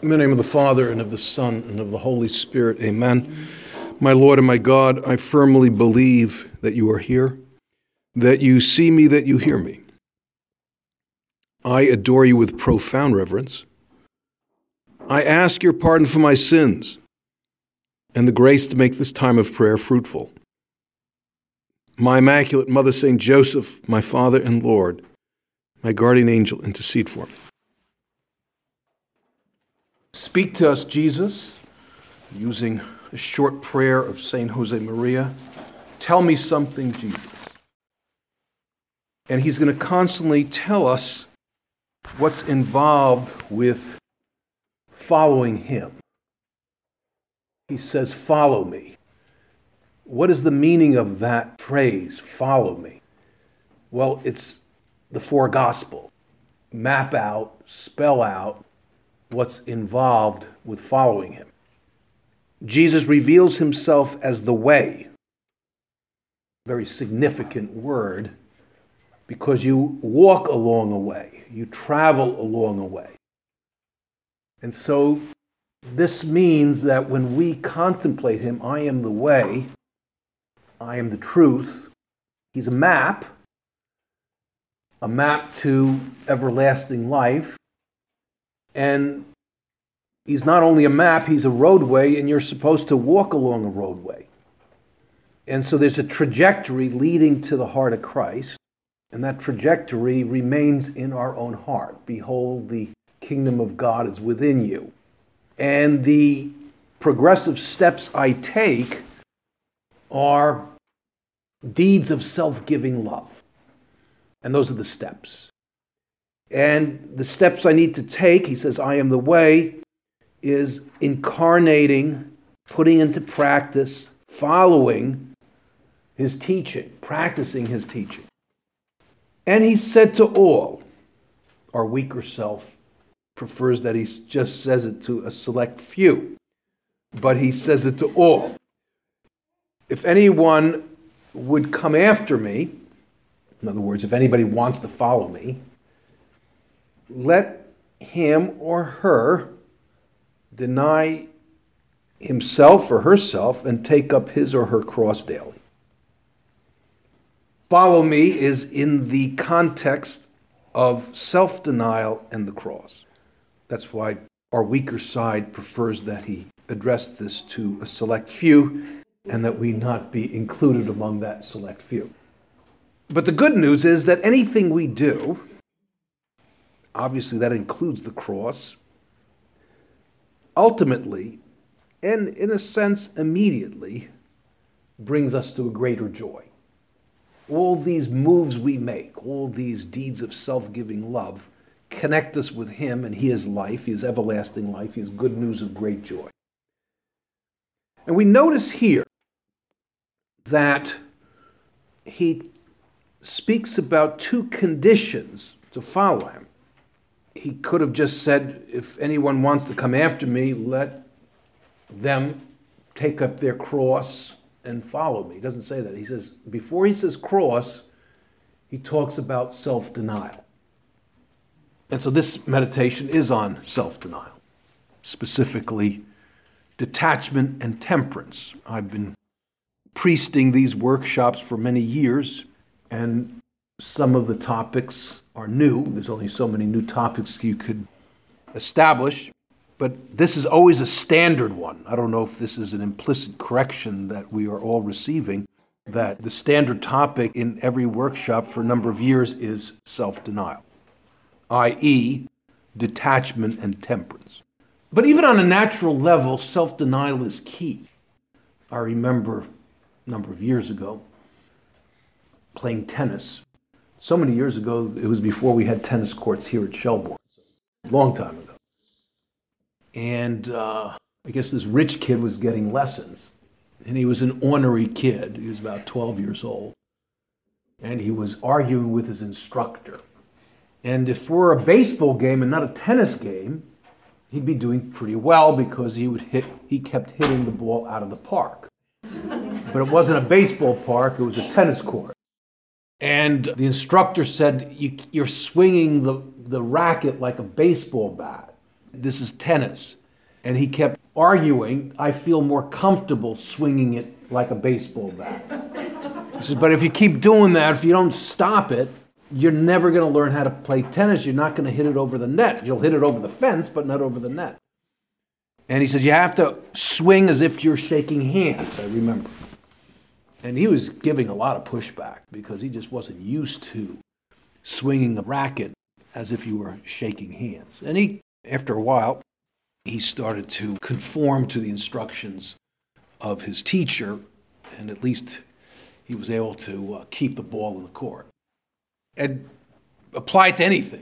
In the name of the Father, and of the Son, and of the Holy Spirit, amen. My Lord and my God, I firmly believe that you are here, that you see me, that you hear me. I adore you with profound reverence. I ask your pardon for my sins and the grace to make this time of prayer fruitful. My Immaculate Mother, Saint Joseph, my Father and Lord, my guardian angel, intercede for me. Speak to us, Jesus, using a short prayer of St. Josemaria. Tell me something, Jesus. And he's going to constantly tell us what's involved with following him. He says, Follow me. What is the meaning of that phrase, follow me? Well, it's the four gospel. Map out, spell out what's involved with following him. Jesus reveals himself as the way. Very significant word because you walk along a way, you travel along a way. And so this means that when we contemplate him, I am the way, I am the truth, he's a map, a map to everlasting life. And he's not only a map, he's a roadway, and you're supposed to walk along a roadway. And so there's a trajectory leading to the heart of Christ, and that trajectory remains in our own heart. Behold, the kingdom of God is within you. And the progressive steps I take are deeds of self giving love. And those are the steps. And the steps I need to take, he says, I am the way, is incarnating, putting into practice, following his teaching, practicing his teaching. And he said to all, our weaker self prefers that he just says it to a select few, but he says it to all. If anyone would come after me, in other words, if anybody wants to follow me, let him or her deny himself or herself and take up his or her cross daily. Follow me is in the context of self denial and the cross. That's why our weaker side prefers that he address this to a select few and that we not be included among that select few. But the good news is that anything we do, obviously that includes the cross, ultimately, and in a sense immediately, brings us to a greater joy. All these moves we make, all these deeds of self giving love, connect us with Him and He is life, He is everlasting life, He is good news of great joy. And we notice here that He speaks about two conditions to follow Him he could have just said, if anyone wants to come after me, let them take up their cross and follow me. He doesn't say that. He says, before he says cross, he talks about self denial. And so this meditation is on self denial, specifically detachment and temperance. I've been priesting these workshops for many years, and some of the topics are new. There's only so many new topics you could establish, but this is always a standard one. I don't know if this is an implicit correction that we are all receiving, that the standard topic in every workshop for a number of years is self denial, i.e., detachment and temperance. But even on a natural level, self denial is key. I remember a number of years ago playing tennis so many years ago, it was before we had tennis courts here at Shellbourne, long time ago. And uh, I guess this rich kid was getting lessons. And he was an ornery kid. He was about 12 years old. And he was arguing with his instructor. And if we're a baseball game and not a tennis game, he'd be doing pretty well because he would hit he kept hitting the ball out of the park. But it wasn't a baseball park, it was a tennis court. And the instructor said, you, are swinging the, the racket like a baseball bat. this is tennis. And he kept arguing, I feel more comfortable swinging it like a baseball bat. He says, but if you keep doing that, if you don't stop it, you're never going to learn how to play tennis. You're not going to hit it over the net. You'll hit it over the fence, but not over the net. And he says, You have to swing as if you're shaking hands, I remember. And he was giving a lot of pushback because he just wasn't used to swinging the racket as if you were shaking hands. And he, after a while, he started to conform to the instructions of his teacher, and at least he was able to uh, keep the ball in the court. And apply it to anything.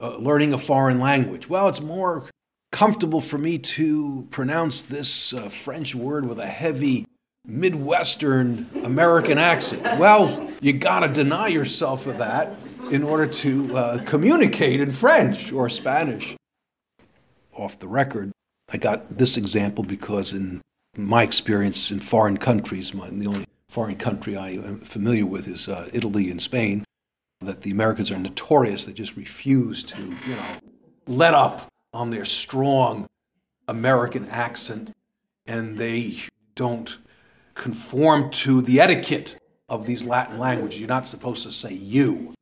Uh, learning a foreign language. Well, it's more comfortable for me to pronounce this uh, French word with a heavy Midwestern American accent. Well, you got to deny yourself of that in order to uh, communicate in French or Spanish. Off the record, I got this example because, in my experience in foreign countries, my, the only foreign country I am familiar with is uh, Italy and Spain, that the Americans are notorious. They just refuse to, you know, let up on their strong American accent and they don't conform to the etiquette of these Latin languages. You're not supposed to say you.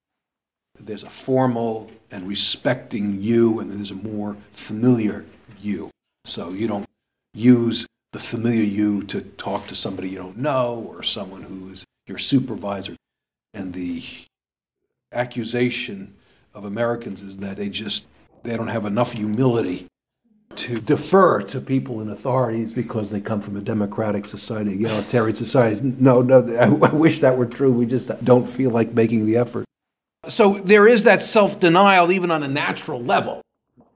There's a formal and respecting you, and there's a more familiar you. So you don't use the familiar you to talk to somebody you don't know or someone who is your supervisor. And the accusation of Americans is that they just they don't have enough humility to defer to people in authorities because they come from a democratic society, egalitarian society. No, no, I wish that were true. We just don't feel like making the effort. So there is that self denial, even on a natural level.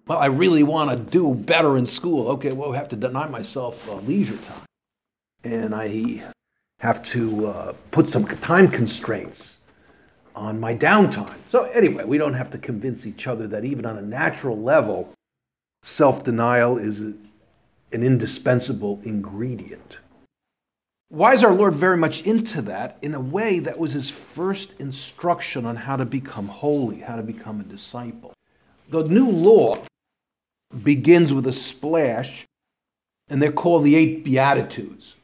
Well, I really want to do better in school. Okay, well, I have to deny myself uh, leisure time. And I have to uh, put some time constraints on my downtime. So, anyway, we don't have to convince each other that even on a natural level, self denial is an indispensable ingredient. Why is our Lord very much into that? In a way, that was his first instruction on how to become holy, how to become a disciple. The new law begins with a splash, and they're called the eight Beatitudes.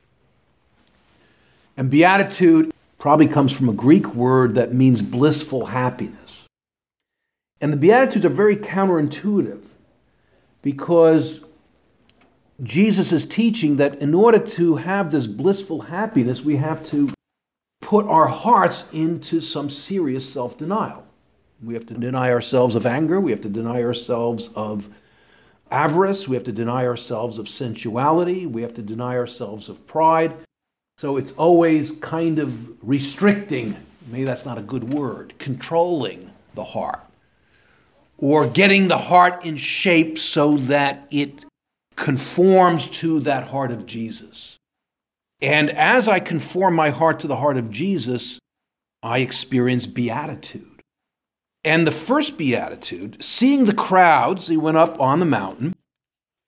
And Beatitude probably comes from a Greek word that means blissful happiness. And the Beatitudes are very counterintuitive because Jesus is teaching that in order to have this blissful happiness, we have to put our hearts into some serious self denial. We have to deny ourselves of anger, we have to deny ourselves of avarice, we have to deny ourselves of sensuality, we have to deny ourselves of pride, so it's always kind of restricting, maybe that's not a good word, controlling the heart. Or getting the heart in shape so that it conforms to that heart of Jesus. And as I conform my heart to the heart of Jesus, I experience beatitude. And the first beatitude, seeing the crowds, he went up on the mountain.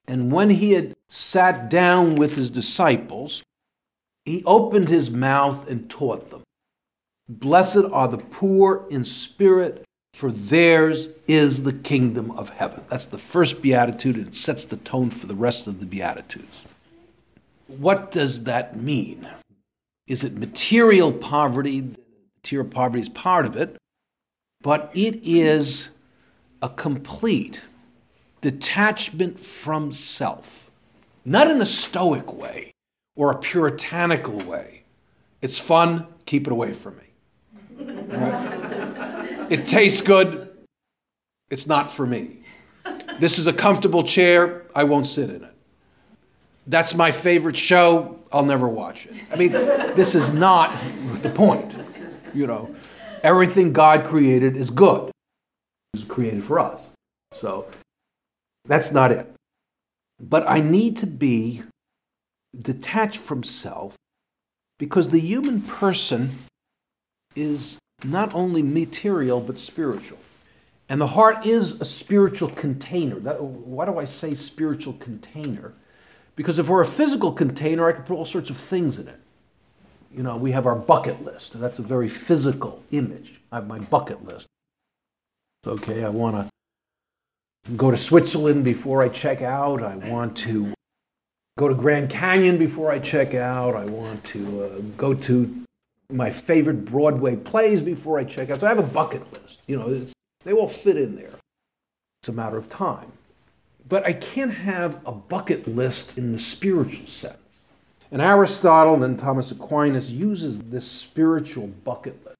And when he had sat down with his disciples, he opened his mouth and taught them. Blessed are the poor in spirit, for theirs is the kingdom of heaven. That's the first beatitude, and it sets the tone for the rest of the beatitudes. What does that mean? Is it material poverty? Material poverty is part of it, but it is a complete detachment from self, not in a stoic way or a puritanical way. It's fun, keep it away from me. Right? It tastes good, it's not for me. This is a comfortable chair, I won't sit in it. That's my favorite show, I'll never watch it. I mean, this is not the point. You know, everything God created is good. It was created for us. So that's not it. But I need to be detached from self because the human person is not only material but spiritual. And the heart is a spiritual container. That, why do I say spiritual container? Because if we're a physical container, I could put all sorts of things in it. You know, we have our bucket list. That's a very physical image. I have my bucket list. Okay, I want to go to Switzerland before I check out. I want to go to Grand Canyon before I check out. I want to uh, go to my favorite Broadway plays before I check out. So I have a bucket list. You know, they all fit in there. It's a matter of time. But I can't have a bucket list in the spiritual sense. And Aristotle and Thomas Aquinas uses this spiritual bucket list.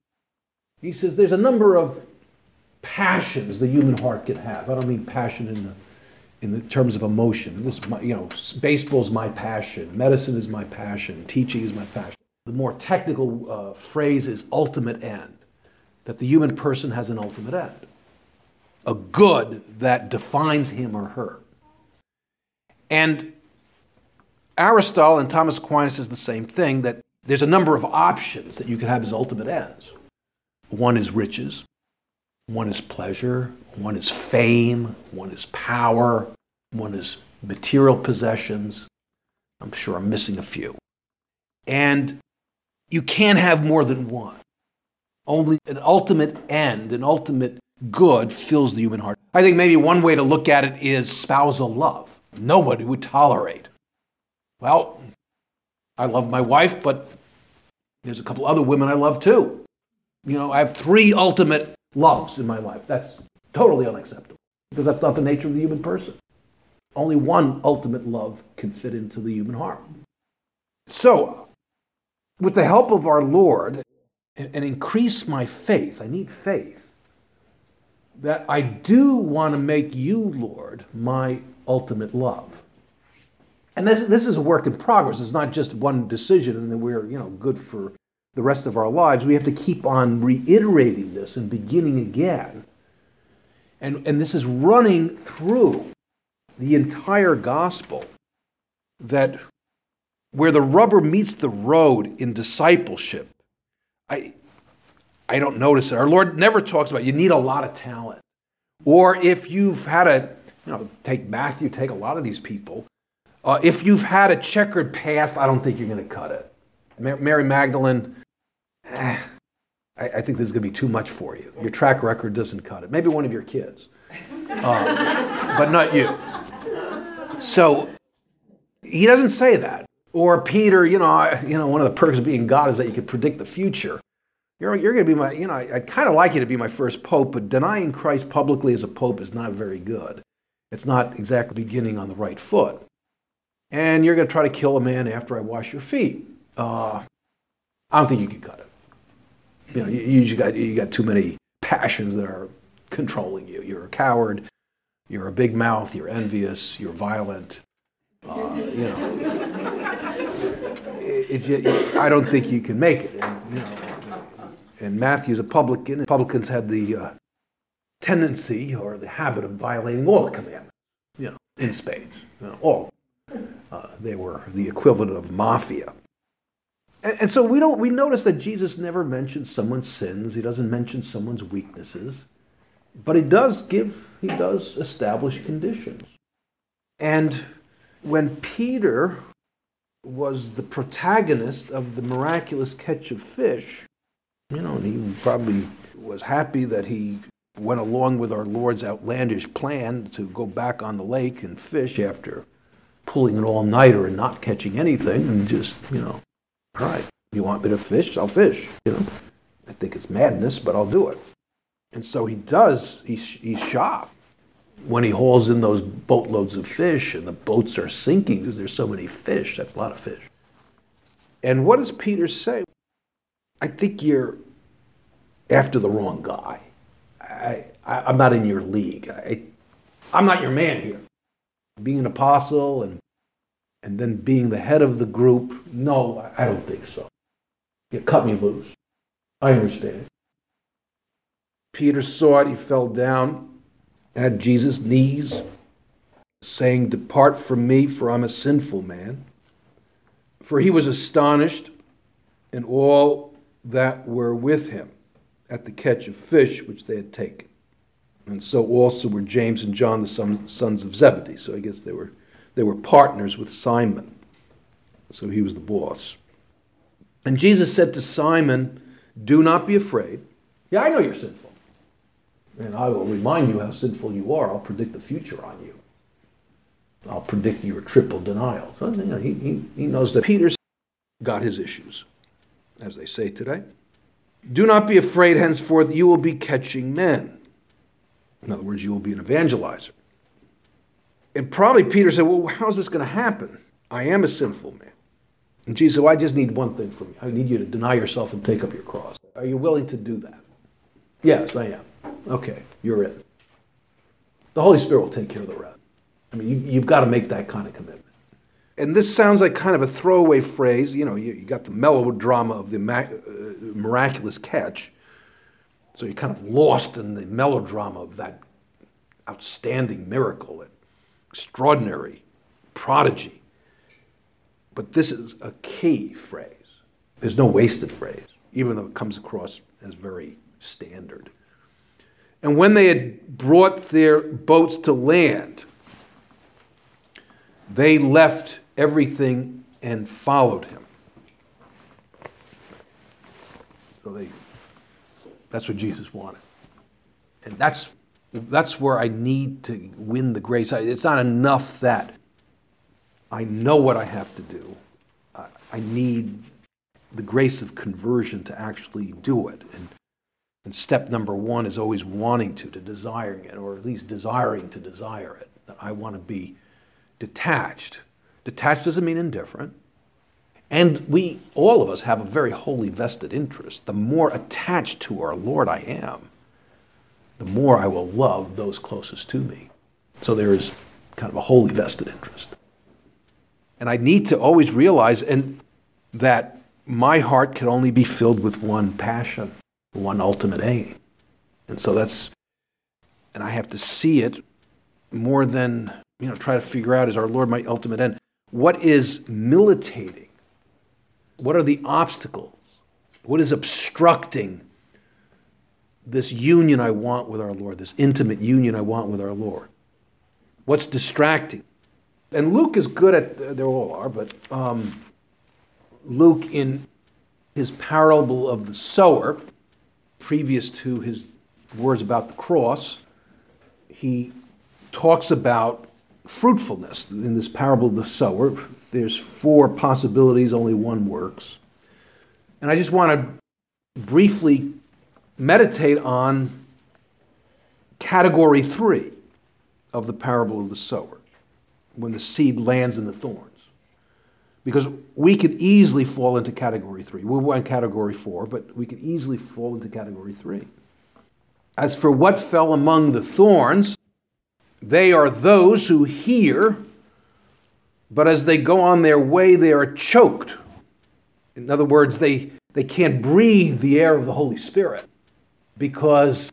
He says there's a number of passions the human heart can have. I don't mean passion in the in the terms of emotion. This, my, you know, baseball's my passion. Medicine is my passion. Teaching is my passion. The more technical uh, phrase is ultimate end. That the human person has an ultimate end, a good that defines him or her. And Aristotle and Thomas Aquinas is the same thing. That there's a number of options that you can have as ultimate ends. One is riches. One is pleasure, one is fame, one is power, one is material possessions. I'm sure I'm missing a few. And you can't have more than one. Only an ultimate end, an ultimate good fills the human heart. I think maybe one way to look at it is spousal love. Nobody would tolerate. Well, I love my wife, but there's a couple other women I love too. You know, I have three ultimate loves in my life. That's totally unacceptable because that's not the nature of the human person. Only one ultimate love can fit into the human heart. So, with the help of our Lord, and increase my faith, I need faith, that I do want to make you, Lord, my ultimate love. And this, this is a work in progress. It's not just one decision and then we're, you know, good for the rest of our lives, we have to keep on reiterating this and beginning again. And, and this is running through the entire gospel that where the rubber meets the road in discipleship, I, I don't notice it. Our Lord never talks about you need a lot of talent. Or if you've had a, you know, take Matthew, take a lot of these people. Uh, if you've had a checkered past, I don't think you're going to cut it. Mary Magdalene, eh, I, I, think this is going to be too much for you. Your track record doesn't cut it. Maybe one of your kids, uh, but not you. So he doesn't say that. Or Peter, you know, you know, one of the perks of being God is that you can predict the future. You're, you're going to be my, you know, I, I kind of like you to be my first pope, but denying Christ publicly as a pope is not very good. It's not exactly beginning on the right foot. And you're going to try to kill a man after I wash your feet. Uh, I don't think you can cut it. You know, you, you, got, you got too many passions that are controlling you. You're a coward. You're a big mouth. You're envious. You're violent. Uh, you know, it, I don't think you can make it. And, you know, and Matthew's a publican. And publicans had the uh, tendency or the habit of violating all the commandments, you know, in spades, you know, all. Uh, they were the equivalent of mafia. And, and so we don't we notice that Jesus never mentions someone's sins. He doesn't mention someone's weaknesses, but he does give he does establish conditions. And when Peter was the protagonist of the miraculous catch of fish, you know, and he probably was happy that he went along with our Lord's outlandish plan to go back on the lake and fish after pulling an all nighter and not catching anything and just, you know, all right, you want me to fish? I'll fish. You know, I think it's madness, but I'll do it. And so he does. He's, he's shocked when he hauls in those boatloads of fish and the boats are sinking because there's so many fish. That's a lot of fish. And what does Peter say? I think you're after the wrong guy. I, I, am not in your league. I, I'm not your man here. Being an apostle and and then being the head of the group, no, I don't think so. You cut me loose. I understand. Peter saw it, he fell down at Jesus' knees, saying, Depart from me, for I'm a sinful man. For he was astonished, and all that were with him at the catch of fish which they had taken. And so also were James and John, the sons of Zebedee. So I guess they were they were partners with Simon. So he was the boss. And Jesus said to Simon, Do not be afraid. Yeah, I know you're sinful. And I will remind you how sinful you are. I'll predict the future on you. I'll predict your triple denial. So, you know, he, he, he knows that Peter's got his issues, as they say today. Do not be afraid, henceforth, you will be catching men. In other words, you will be an evangelizer. And probably Peter said, Well, how's this going to happen? I am a sinful man. And Jesus said, well, I just need one thing from you. I need you to deny yourself and take up your cross. Are you willing to do that? Yes, I am. Okay, you're in. The Holy Spirit will take care of the rest. I mean, you, have got to make that kind of commitment. And this sounds like kind of a throwaway phrase. You know, you, you got the melodrama of the uh, miraculous catch. So you're kind of lost in the melodrama of that outstanding miracle, that extraordinary prodigy. But this is a key phrase. There's no wasted phrase, even though it comes across as very standard. And when they had brought their boats to land, they left everything and followed him. So they, that's what Jesus wanted. And that's, that's where I need to win the grace. It's not enough that I know what I have to do. I need the grace of conversion to actually do it. And, and step number one is always wanting to, to desiring it, or at least desiring to desire it. That I want to be detached. Detached doesn't mean indifferent. And we, all of us, have a very holy vested interest. The more attached to our Lord I am, the more I will love those closest to me. So there is kind of a holy vested interest. And I need to always realize and that my heart can only be filled with one passion, one ultimate aim. And so that's, and I have to see it more than, you know, try to figure out is our Lord my ultimate end? What is militating? What are the obstacles? What is obstructing this union I want with our Lord, this intimate union I want with our Lord? What's distracting? And Luke is good at, they all are, but um, Luke, in his parable of the sower, previous to his words about the cross, he talks about fruitfulness. In this parable of the sower, there's four possibilities, only one works. And I just want to briefly meditate on category three of the parable of the sower when the seed lands in the thorns. Because we could easily fall into category three. We were in category four, but we could easily fall into category three. As for what fell among the thorns, they are those who hear, but as they go on their way, they are choked. In other words, they, they can't breathe the air of the Holy Spirit because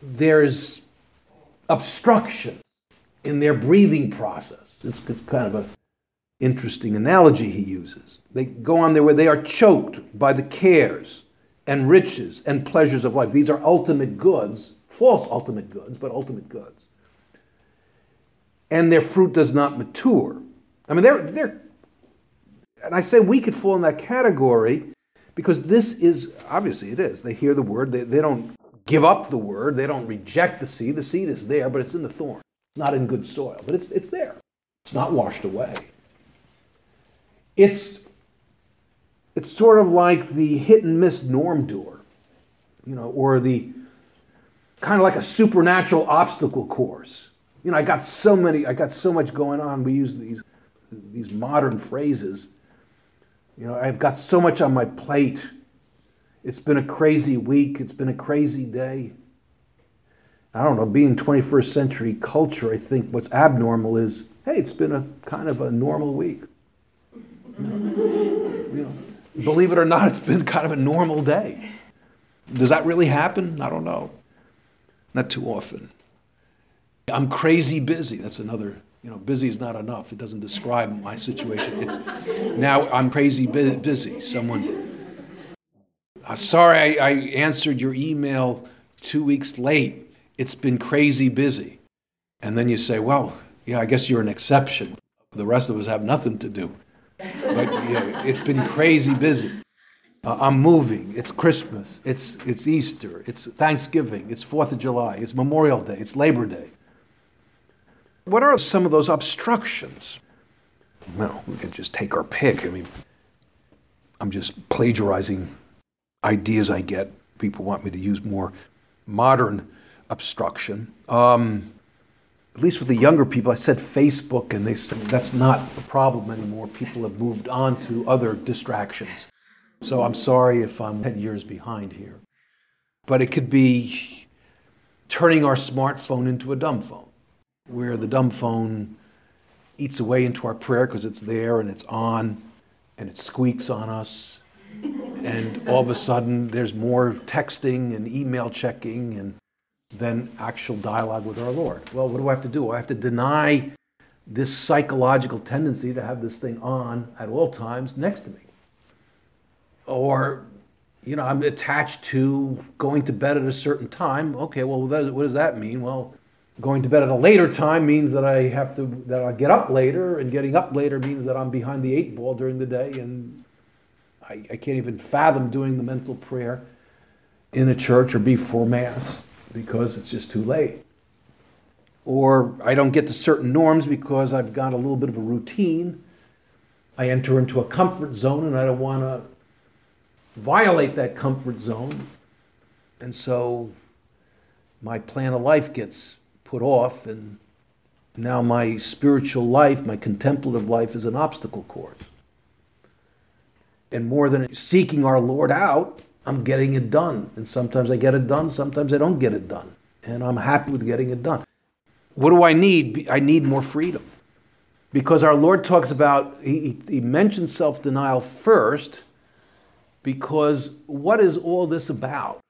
there's obstruction in their breathing process. It's, it's kind of an interesting analogy he uses. They go on their way, they are choked by the cares and riches and pleasures of life. These are ultimate goods, false ultimate goods, but ultimate goods. And their fruit does not mature. I mean, they're, they're, and I say we could fall in that category because this is, obviously it is. They hear the word, they, they don't give up the word, they don't reject the seed. The seed is there, but it's in the thorn. It's not in good soil, but it's, it's there. It's not washed away. It's, it's sort of like the hit and miss norm doer, you know, or the kind of like a supernatural obstacle course. You know, I got so many, I got so much going on. We use these, these modern phrases. You know, I've got so much on my plate. It's been a crazy week. It's been a crazy day. I don't know, being 21st century culture, I think what's abnormal is hey, it's been a kind of a normal week. You know, believe it or not, it's been kind of a normal day. Does that really happen? I don't know. Not too often. I'm crazy busy. That's another, you know, busy is not enough. It doesn't describe my situation. It's now I'm crazy busy. Someone, uh, sorry, I, I answered your email two weeks late. It's been crazy busy. And then you say, well, yeah, I guess you're an exception. The rest of us have nothing to do. But yeah, it's been crazy busy. Uh, I'm moving. It's Christmas. It's, it's Easter. It's Thanksgiving. It's Fourth of July. It's Memorial Day. It's Labor Day. What are some of those obstructions? Well, we can just take our pick. I mean, I'm just plagiarizing ideas I get. People want me to use more modern obstruction. Um, at least with the younger people, I said Facebook, and they said that's not the problem anymore. People have moved on to other distractions. So I'm sorry if I'm 10 years behind here. But it could be turning our smartphone into a dumb phone, where the dumb phone eats away into our prayer because it's there and it's on and it squeaks on us. And all of a sudden, there's more texting and email checking and then actual dialogue with our Lord. Well, what do I have to do? I have to deny this psychological tendency to have this thing on at all times next to me or you know, I'm attached to going to bed at a certain time. Okay, well, what does that mean? Well, going to bed at a later time means that I have to that I get up later, and getting up later means that I'm behind the eight ball during the day, and I, I can't even fathom doing the mental prayer in a church or before mass because it's just too late. Or I don't get to certain norms because I've got a little bit of a routine. I enter into a comfort zone, and I don't want to violate that comfort zone. And so my plan of life gets put off, and now my spiritual life, my contemplative life, is an obstacle course. And more than seeking our Lord out, I'm getting it done. And sometimes I get it done, sometimes I don't get it done. And I'm happy with getting it done. What do I need? I need more freedom. Because our Lord talks about, he, he mentions self denial first because what is all this about?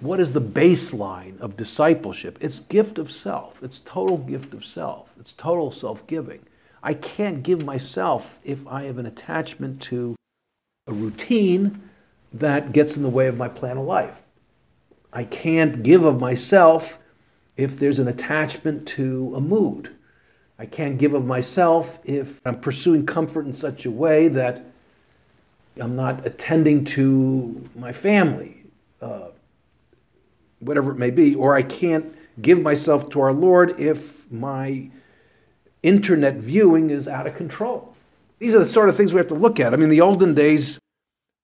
What is the baseline of discipleship? It's gift of self. It's total gift of self. It's total self giving. I can't give myself if I have an attachment to a routine that gets in the way of my plan of life. I can't give of myself if there's an attachment to a mood. I can't give of myself if I'm pursuing comfort in such a way that I'm not attending to my family, uh, whatever it may be, or I can't give myself to our Lord if my internet viewing is out of control. These are the sort of things we have to look at. I mean, the olden days,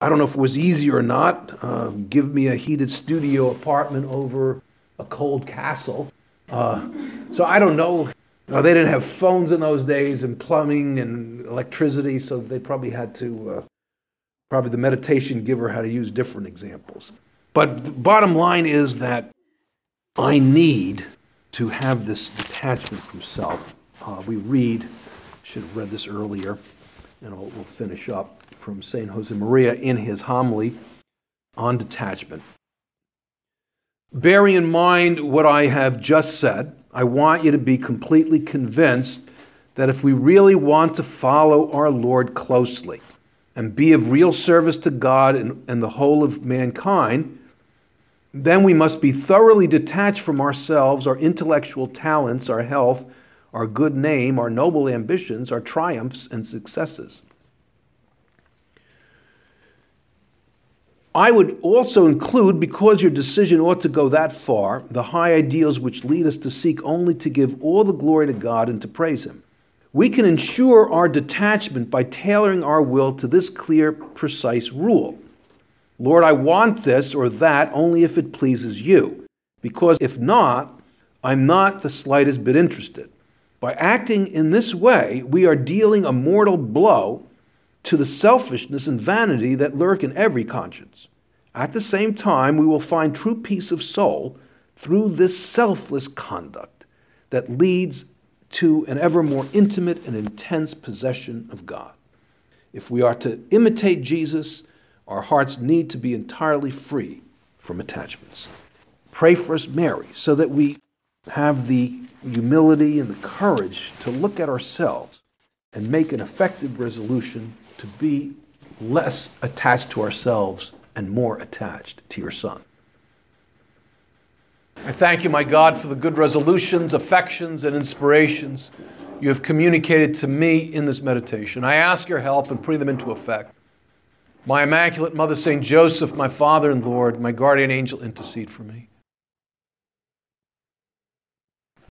I don't know if it was easy or not. Uh, give me a heated studio apartment over a cold castle. Uh, so I don't know. Uh, they didn't have phones in those days and plumbing and electricity, so they probably had to uh, Probably the meditation giver had to use different examples. But the bottom line is that I need to have this detachment from self. Uh, we read, should have read this earlier, and we'll finish up from St. Josemaria in his homily on detachment. Bearing in mind what I have just said, I want you to be completely convinced that if we really want to follow our Lord closely, and be of real service to God and, and the whole of mankind, then we must be thoroughly detached from ourselves, our intellectual talents, our health, our good name, our noble ambitions, our triumphs and successes. I would also include, because your decision ought to go that far, the high ideals which lead us to seek only to give all the glory to God and to praise Him. We can ensure our detachment by tailoring our will to this clear, precise rule Lord, I want this or that only if it pleases you, because if not, I'm not the slightest bit interested. By acting in this way, we are dealing a mortal blow to the selfishness and vanity that lurk in every conscience. At the same time, we will find true peace of soul through this selfless conduct that leads to an ever more intimate and intense possession of God. If we are to imitate Jesus, our hearts need to be entirely free from attachments. Pray for us, Mary, so that we have the humility and the courage to look at ourselves and make an effective resolution to be less attached to ourselves and more attached to your Son. I thank you, my God, for the good resolutions, affections, and inspirations you have communicated to me in this meditation. I ask your help in putting them into effect. My Immaculate Mother, St. Joseph, my Father and Lord, my guardian angel, intercede for me.